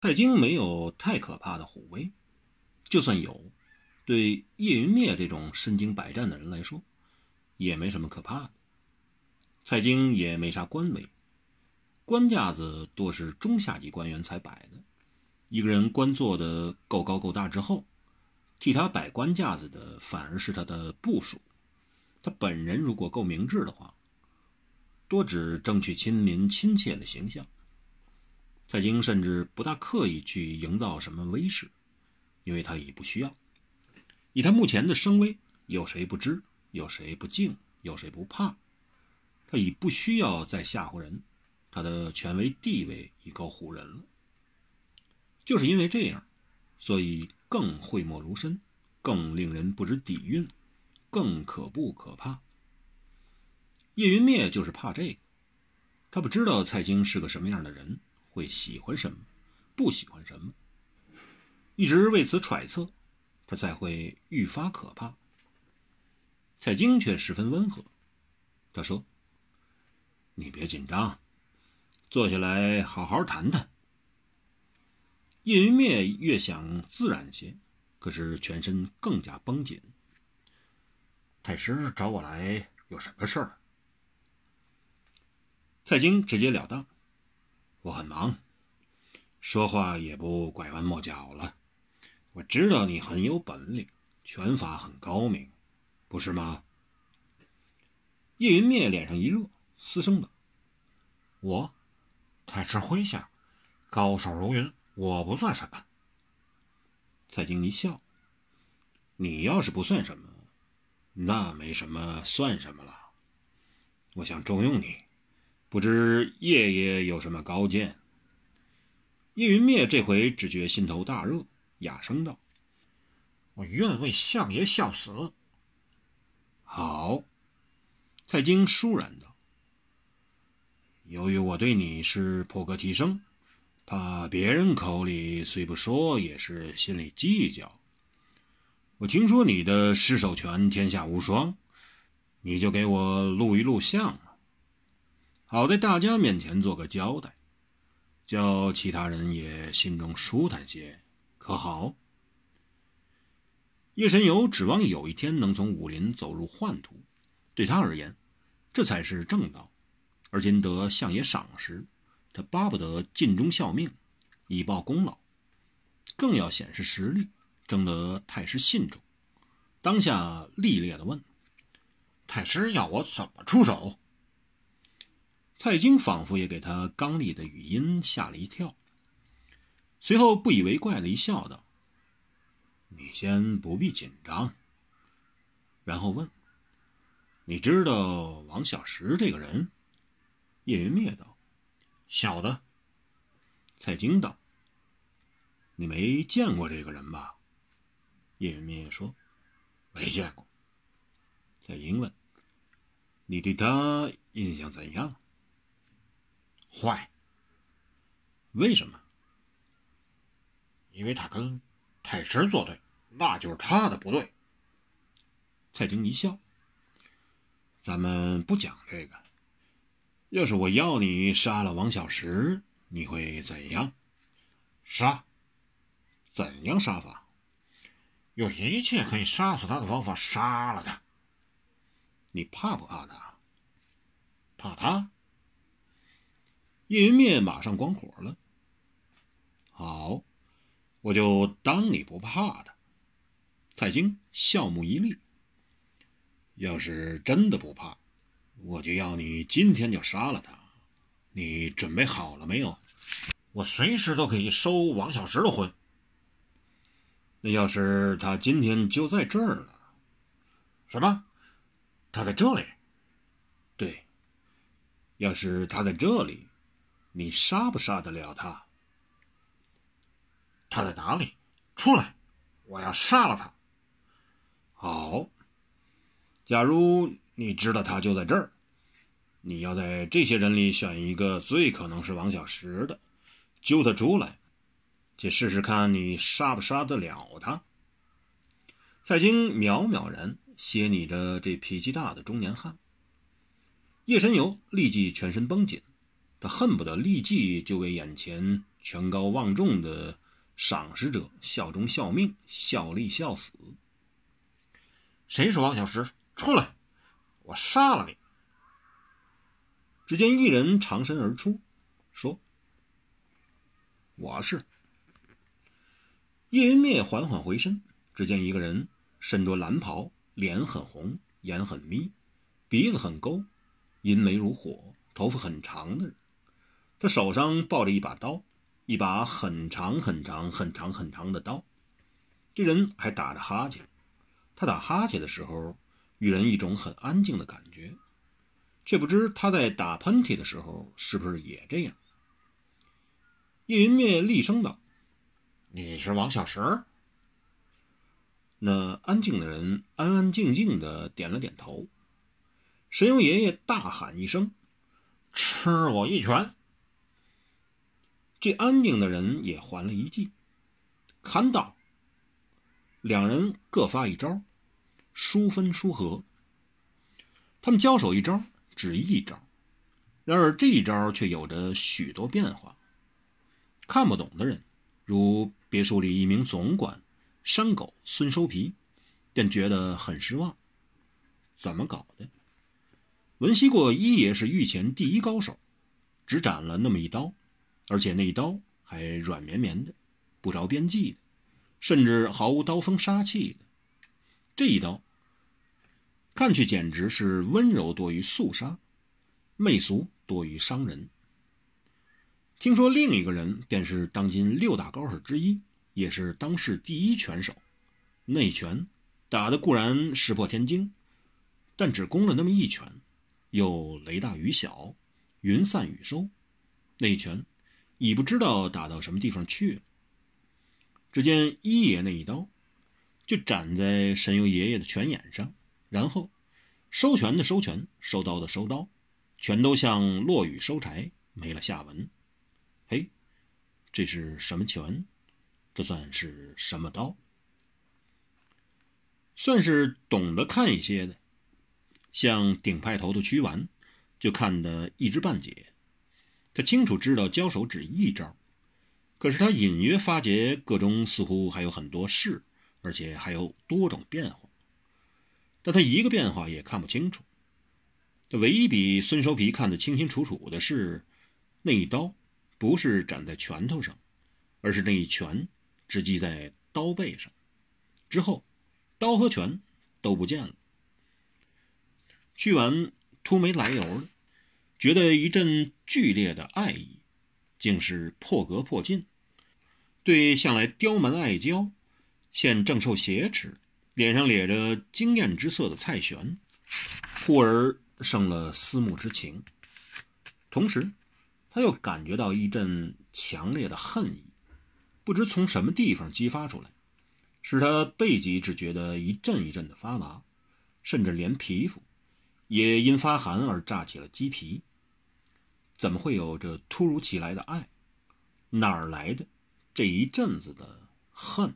蔡京没有太可怕的虎威，就算有，对叶云灭这种身经百战的人来说，也没什么可怕的。蔡京也没啥官威，官架子多是中下级官员才摆的。一个人官做的够高够大之后，替他摆官架子的反而是他的部属。他本人如果够明智的话，多只争取亲民亲切的形象。蔡京甚至不大刻意去营造什么威势，因为他已不需要。以他目前的声威，有谁不知？有谁不敬？有谁不怕？他已不需要再吓唬人，他的权威地位已够唬人了。就是因为这样，所以更讳莫如深，更令人不知底蕴，更可怖可怕。叶云灭就是怕这个，他不知道蔡京是个什么样的人。会喜欢什么，不喜欢什么，一直为此揣测，他才会愈发可怕。蔡京却十分温和，他说：“你别紧张，坐下来好好谈谈。”叶云灭越想自然些，可是全身更加绷紧。太师找我来有什么事儿？蔡京直截了当。我很忙，说话也不拐弯抹角了。我知道你很有本领，拳法很高明，不是吗？叶云灭脸上一热，嘶声道：“我，太师麾下高手如云，我不算什么。”蔡京一笑：“你要是不算什么，那没什么算什么了。我想重用你。”不知爷爷有什么高见？叶云灭这回只觉心头大热，哑声道：“我愿为相爷效死。”好，蔡京倏然道：“由于我对你是破格提升，怕别人口里虽不说，也是心里计较。我听说你的失手拳天下无双，你就给我录一录像。”好在大家面前做个交代，叫其他人也心中舒坦些，可好？叶神游指望有一天能从武林走入宦途，对他而言，这才是正道。而今得相爷赏识，他巴不得尽忠效命，以报功劳，更要显示实力，争得太师信重。当下厉烈的问：“太师要我怎么出手？”蔡京仿佛也给他刚丽的语音吓了一跳，随后不以为怪的一笑，道：“你先不必紧张。”然后问：“你知道王小石这个人？”叶云灭道：“晓得。”蔡京道：“你没见过这个人吧？”叶云灭说：“没见过。”蔡京问：“你对他印象怎样？”坏。为什么？因为他跟太师作对，那就是他的不对。蔡京一笑：“咱们不讲这个。要是我要你杀了王小石，你会怎样？杀？怎样杀法？用一切可以杀死他的方法杀了他。你怕不怕他？怕他？”叶云灭马上光火了。好，我就当你不怕他。蔡京笑目一立。要是真的不怕，我就要你今天就杀了他。你准备好了没有？我随时都可以收王小石的婚。那要是他今天就在这儿呢？什么？他在这里？对。要是他在这里。你杀不杀得了他？他在哪里？出来！我要杀了他。好。假如你知道他就在这儿，你要在这些人里选一个最可能是王小石的，揪他出来，去试试看你杀不杀得了他。蔡京渺渺然斜睨着这脾气大的中年汉，叶神游立即全身绷紧。他恨不得立即就为眼前权高望重的赏识者，效忠效命，效力效死。谁是王小石？出来！我杀了你！只见一人长身而出，说：“我是。”叶云灭缓缓回身，只见一个人身着蓝袍，脸很红，眼很眯，鼻子很勾，银眉如火，头发很长的人。他手上抱着一把刀，一把很长很长很长很长的刀。这人还打着哈欠。他打哈欠的时候，予人一种很安静的感觉，却不知他在打喷嚏的时候是不是也这样。叶云灭厉声道。你是王小石？那安静的人安安静静的点了点头。神游爷爷大喊一声：“吃我一拳！”这安定的人也还了一记：“砍刀。”两人各发一招，殊分殊合。他们交手一招，只一招，然而这一招却有着许多变化。看不懂的人，如。别墅里一名总管，山狗孙收皮，便觉得很失望。怎么搞的？闻悉过一爷是御前第一高手，只斩了那么一刀，而且那一刀还软绵绵的，不着边际的，甚至毫无刀锋杀气的。这一刀，看去简直是温柔多于肃杀，媚俗多于伤人。听说另一个人便是当今六大高手之一，也是当世第一拳手。那拳打的固然石破天惊，但只攻了那么一拳，又雷大雨小，云散雨收。那一拳已不知道打到什么地方去了。只见一爷那一刀，就斩在神游爷爷的拳眼上，然后收拳的收拳，收刀的收刀，全都像落雨收柴，没了下文。嘿，这是什么拳？这算是什么刀？算是懂得看一些的，像顶派头的屈完，就看得一知半解。他清楚知道交手只一招，可是他隐约发觉个中似乎还有很多事，而且还有多种变化。但他一个变化也看不清楚。他唯一比孙收皮看得清清楚楚的是那一刀。不是斩在拳头上，而是那一拳直击在刀背上，之后刀和拳都不见了。去完突没来由的，觉得一阵剧烈的爱意，竟是破格破禁。对向来刁蛮爱娇、现正受挟持、脸上咧着惊艳之色的蔡玄，忽而生了思慕之情，同时。他又感觉到一阵强烈的恨意，不知从什么地方激发出来，使他背脊只觉得一阵一阵的发麻，甚至连皮肤也因发寒而炸起了鸡皮。怎么会有这突如其来的爱？哪儿来的这一阵子的恨？